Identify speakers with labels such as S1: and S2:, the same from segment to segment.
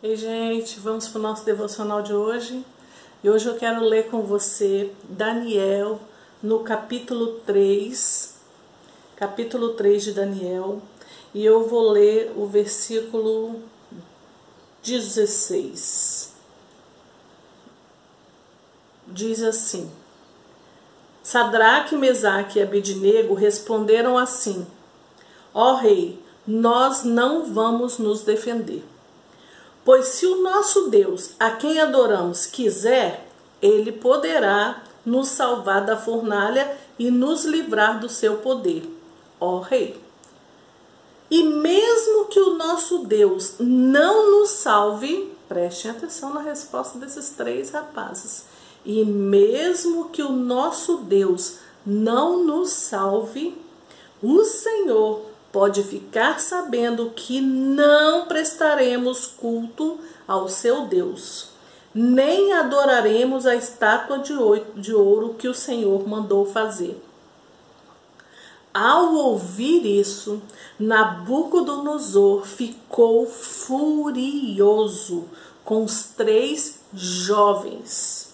S1: Ei, gente, vamos para o nosso devocional de hoje. E hoje eu quero ler com você Daniel no capítulo 3, capítulo 3 de Daniel, e eu vou ler o versículo 16. Diz assim: Sadraque, Mesaque e Abednego responderam assim: Ó rei, nós não vamos nos defender. Pois se o nosso Deus, a quem adoramos, quiser, ele poderá nos salvar da fornalha e nos livrar do seu poder, ó Rei. E mesmo que o nosso Deus não nos salve, prestem atenção na resposta desses três rapazes. E mesmo que o nosso Deus não nos salve, o Senhor pode ficar sabendo que não prestaremos culto ao seu Deus, nem adoraremos a estátua de ouro que o Senhor mandou fazer. Ao ouvir isso, Nabucodonosor ficou furioso com os três jovens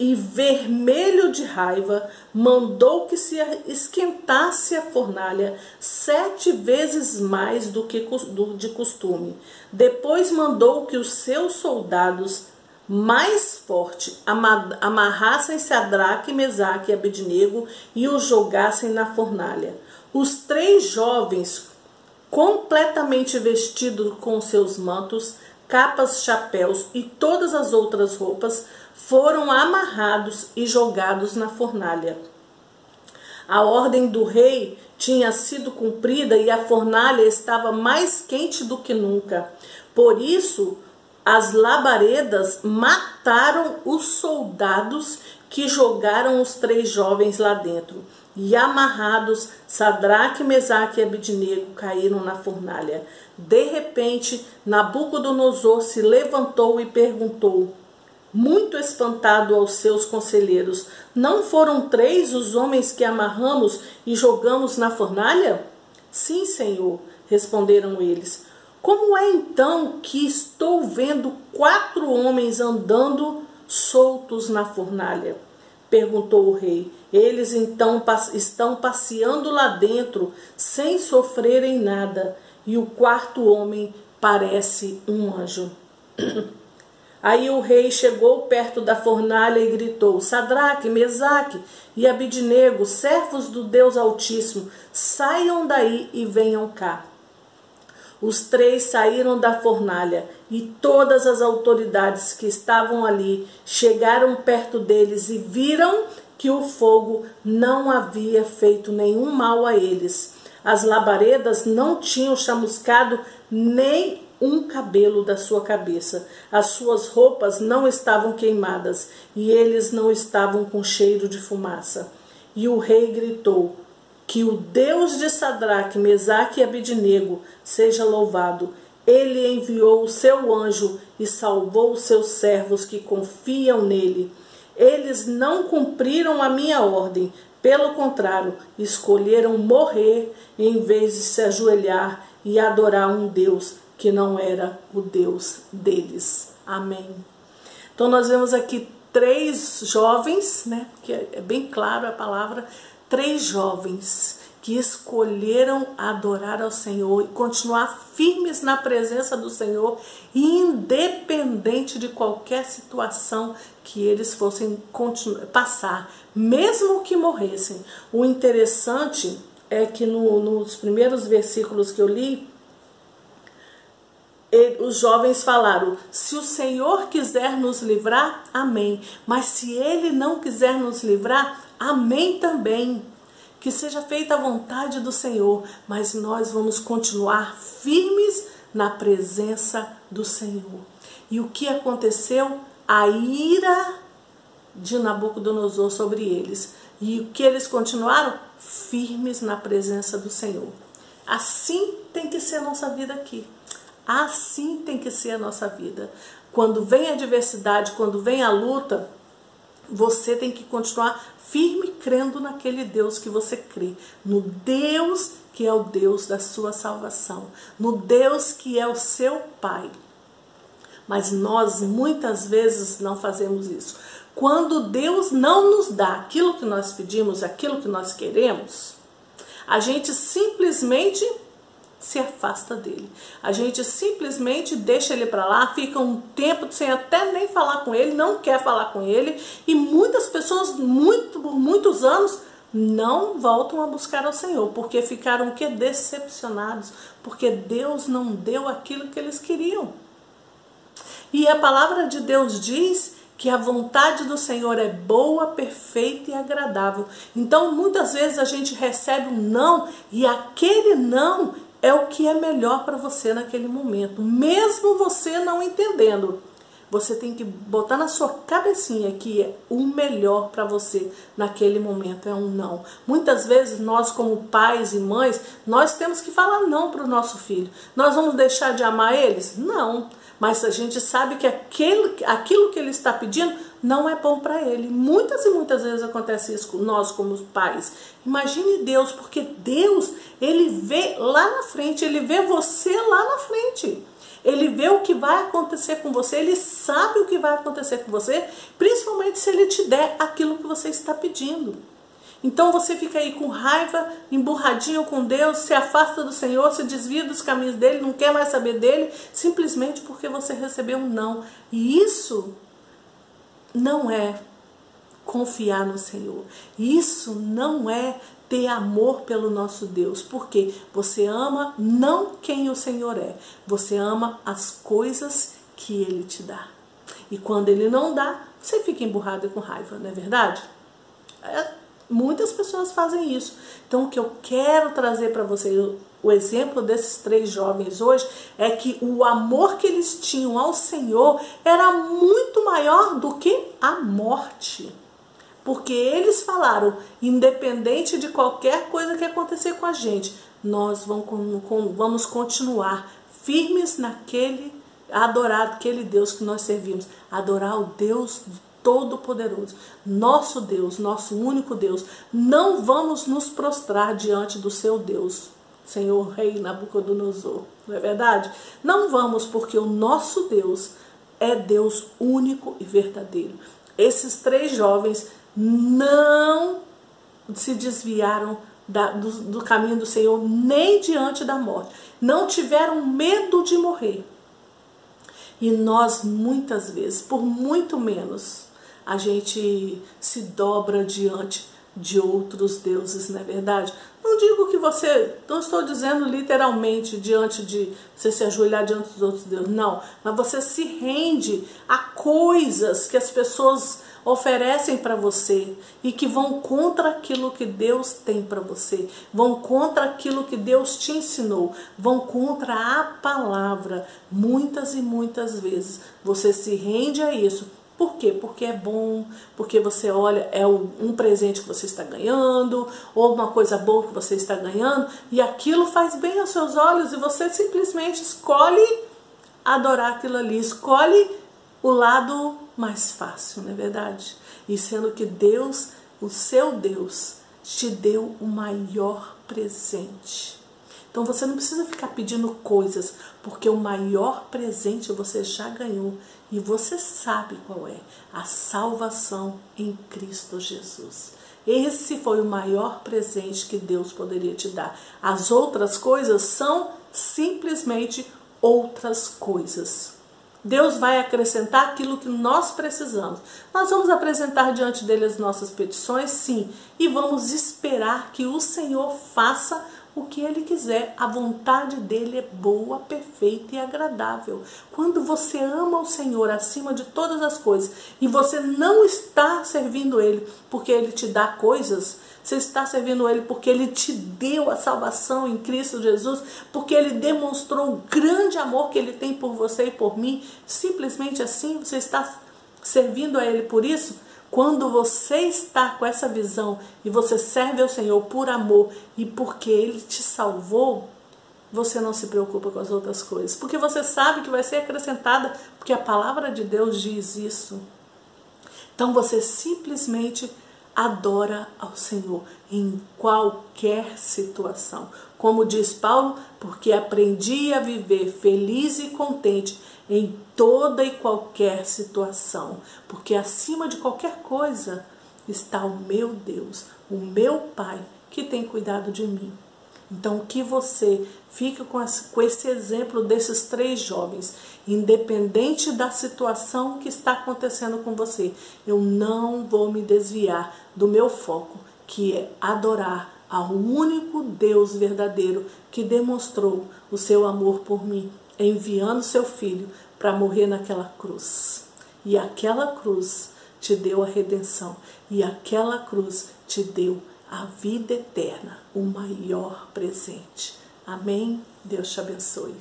S1: e vermelho de raiva, mandou que se esquentasse a fornalha sete vezes mais do que de costume. Depois mandou que os seus soldados mais fortes amarrassem Sadraque, Mesaque e Abednego e os jogassem na fornalha. Os três jovens, completamente vestidos com seus mantos, capas, chapéus e todas as outras roupas, foram amarrados e jogados na fornalha. A ordem do rei tinha sido cumprida e a fornalha estava mais quente do que nunca. Por isso, as labaredas mataram os soldados que jogaram os três jovens lá dentro. E amarrados, Sadraque, Mesaque e Abidnego caíram na fornalha. De repente, Nabucodonosor se levantou e perguntou: muito espantado aos seus conselheiros: Não foram três os homens que amarramos e jogamos na fornalha? Sim, senhor, responderam eles. Como é então que estou vendo quatro homens andando soltos na fornalha? perguntou o rei. Eles então estão passeando lá dentro sem sofrerem nada, e o quarto homem parece um anjo. Aí o rei chegou perto da fornalha e gritou: Sadraque, Mesaque e Abidnego, servos do Deus Altíssimo, saiam daí e venham cá. Os três saíram da fornalha e todas as autoridades que estavam ali chegaram perto deles e viram que o fogo não havia feito nenhum mal a eles. As labaredas não tinham chamuscado nem um cabelo da sua cabeça. As suas roupas não estavam queimadas e eles não estavam com cheiro de fumaça. E o rei gritou: Que o Deus de Sadraque, Mesaque e Abidnego seja louvado. Ele enviou o seu anjo e salvou os seus servos que confiam nele. Eles não cumpriram a minha ordem, pelo contrário, escolheram morrer em vez de se ajoelhar e adorar um Deus que não era o Deus deles. Amém. Então nós vemos aqui três jovens, né? Que é bem claro a palavra, três jovens que escolheram adorar ao Senhor e continuar firmes na presença do Senhor, independente de qualquer situação que eles fossem passar, mesmo que morressem. O interessante é que no, nos primeiros versículos que eu li, os jovens falaram: se o Senhor quiser nos livrar, amém. Mas se ele não quiser nos livrar, amém também. Que seja feita a vontade do Senhor, mas nós vamos continuar firmes na presença do Senhor. E o que aconteceu? A ira de Nabucodonosor sobre eles. E o que eles continuaram? Firmes na presença do Senhor. Assim tem que ser nossa vida aqui. Assim tem que ser a nossa vida. Quando vem a adversidade, quando vem a luta, você tem que continuar firme crendo naquele Deus que você crê, no Deus que é o Deus da sua salvação, no Deus que é o seu Pai. Mas nós muitas vezes não fazemos isso. Quando Deus não nos dá aquilo que nós pedimos, aquilo que nós queremos, a gente simplesmente se afasta dele. A gente simplesmente deixa ele para lá, fica um tempo sem até nem falar com ele, não quer falar com ele, e muitas pessoas muito por muitos anos não voltam a buscar ao Senhor, porque ficaram que decepcionados, porque Deus não deu aquilo que eles queriam. E a palavra de Deus diz que a vontade do Senhor é boa, perfeita e agradável. Então, muitas vezes a gente recebe um não e aquele não é o que é melhor para você naquele momento, mesmo você não entendendo. Você tem que botar na sua cabecinha que é o melhor para você naquele momento é um não. Muitas vezes nós como pais e mães, nós temos que falar não para o nosso filho. Nós vamos deixar de amar eles? Não. Mas a gente sabe que aquele, aquilo que ele está pedindo não é bom para ele. Muitas e muitas vezes acontece isso com nós como pais. Imagine Deus, porque Deus, ele vê lá na frente, ele vê você lá na frente. Ele vê o que vai acontecer com você, ele sabe o que vai acontecer com você, principalmente se ele te der aquilo que você está pedindo. Então você fica aí com raiva, emburradinho com Deus, se afasta do Senhor, se desvia dos caminhos dele, não quer mais saber dele, simplesmente porque você recebeu um não. E isso não é confiar no Senhor. Isso não é ter amor pelo nosso Deus, porque você ama não quem o Senhor é, você ama as coisas que ele te dá. E quando ele não dá, você fica emburrado com raiva, não é verdade? É, muitas pessoas fazem isso. Então, o que eu quero trazer para você, o exemplo desses três jovens hoje, é que o amor que eles tinham ao Senhor era muito maior do que a morte. Porque eles falaram, independente de qualquer coisa que acontecer com a gente, nós vamos continuar firmes naquele, adorar aquele Deus que nós servimos, adorar o Deus Todo-Poderoso, nosso Deus, nosso único Deus. Não vamos nos prostrar diante do seu Deus, Senhor Rei Nabucodonosor, não é verdade? Não vamos, porque o nosso Deus é Deus único e verdadeiro. Esses três jovens não se desviaram da, do, do caminho do Senhor nem diante da morte. Não tiveram medo de morrer. E nós, muitas vezes, por muito menos, a gente se dobra diante de outros deuses, não é verdade? Não digo que você, não estou dizendo literalmente diante de você se ajoelhar diante dos outros deuses, não, mas você se rende a coisas que as pessoas oferecem para você e que vão contra aquilo que Deus tem para você, vão contra aquilo que Deus te ensinou, vão contra a palavra. Muitas e muitas vezes você se rende a isso por quê? Porque é bom, porque você olha, é um presente que você está ganhando, ou uma coisa boa que você está ganhando, e aquilo faz bem aos seus olhos e você simplesmente escolhe adorar aquilo ali, escolhe o lado mais fácil, não é verdade? E sendo que Deus, o seu Deus, te deu o maior presente. Então você não precisa ficar pedindo coisas, porque o maior presente você já ganhou e você sabe qual é: a salvação em Cristo Jesus. Esse foi o maior presente que Deus poderia te dar. As outras coisas são simplesmente outras coisas. Deus vai acrescentar aquilo que nós precisamos. Nós vamos apresentar diante dele as nossas petições, sim, e vamos esperar que o Senhor faça o que ele quiser. A vontade dele é boa, perfeita e agradável. Quando você ama o Senhor acima de todas as coisas e você não está servindo ele porque ele te dá coisas, você está servindo ele porque ele te deu a salvação em Cristo Jesus, porque ele demonstrou o grande amor que ele tem por você e por mim. Simplesmente assim, você está servindo a ele por isso? Quando você está com essa visão e você serve ao Senhor por amor e porque Ele te salvou, você não se preocupa com as outras coisas. Porque você sabe que vai ser acrescentada, porque a palavra de Deus diz isso. Então você simplesmente adora ao Senhor em qualquer situação. Como diz Paulo, porque aprendi a viver feliz e contente em toda e qualquer situação, porque acima de qualquer coisa está o meu Deus, o meu Pai, que tem cuidado de mim. Então, que você fique com esse exemplo desses três jovens, independente da situação que está acontecendo com você, eu não vou me desviar do meu foco, que é adorar ao único Deus verdadeiro que demonstrou o seu amor por mim, enviando seu filho para morrer naquela cruz. E aquela cruz te deu a redenção, e aquela cruz te deu a vida eterna, o maior presente. Amém? Deus te abençoe.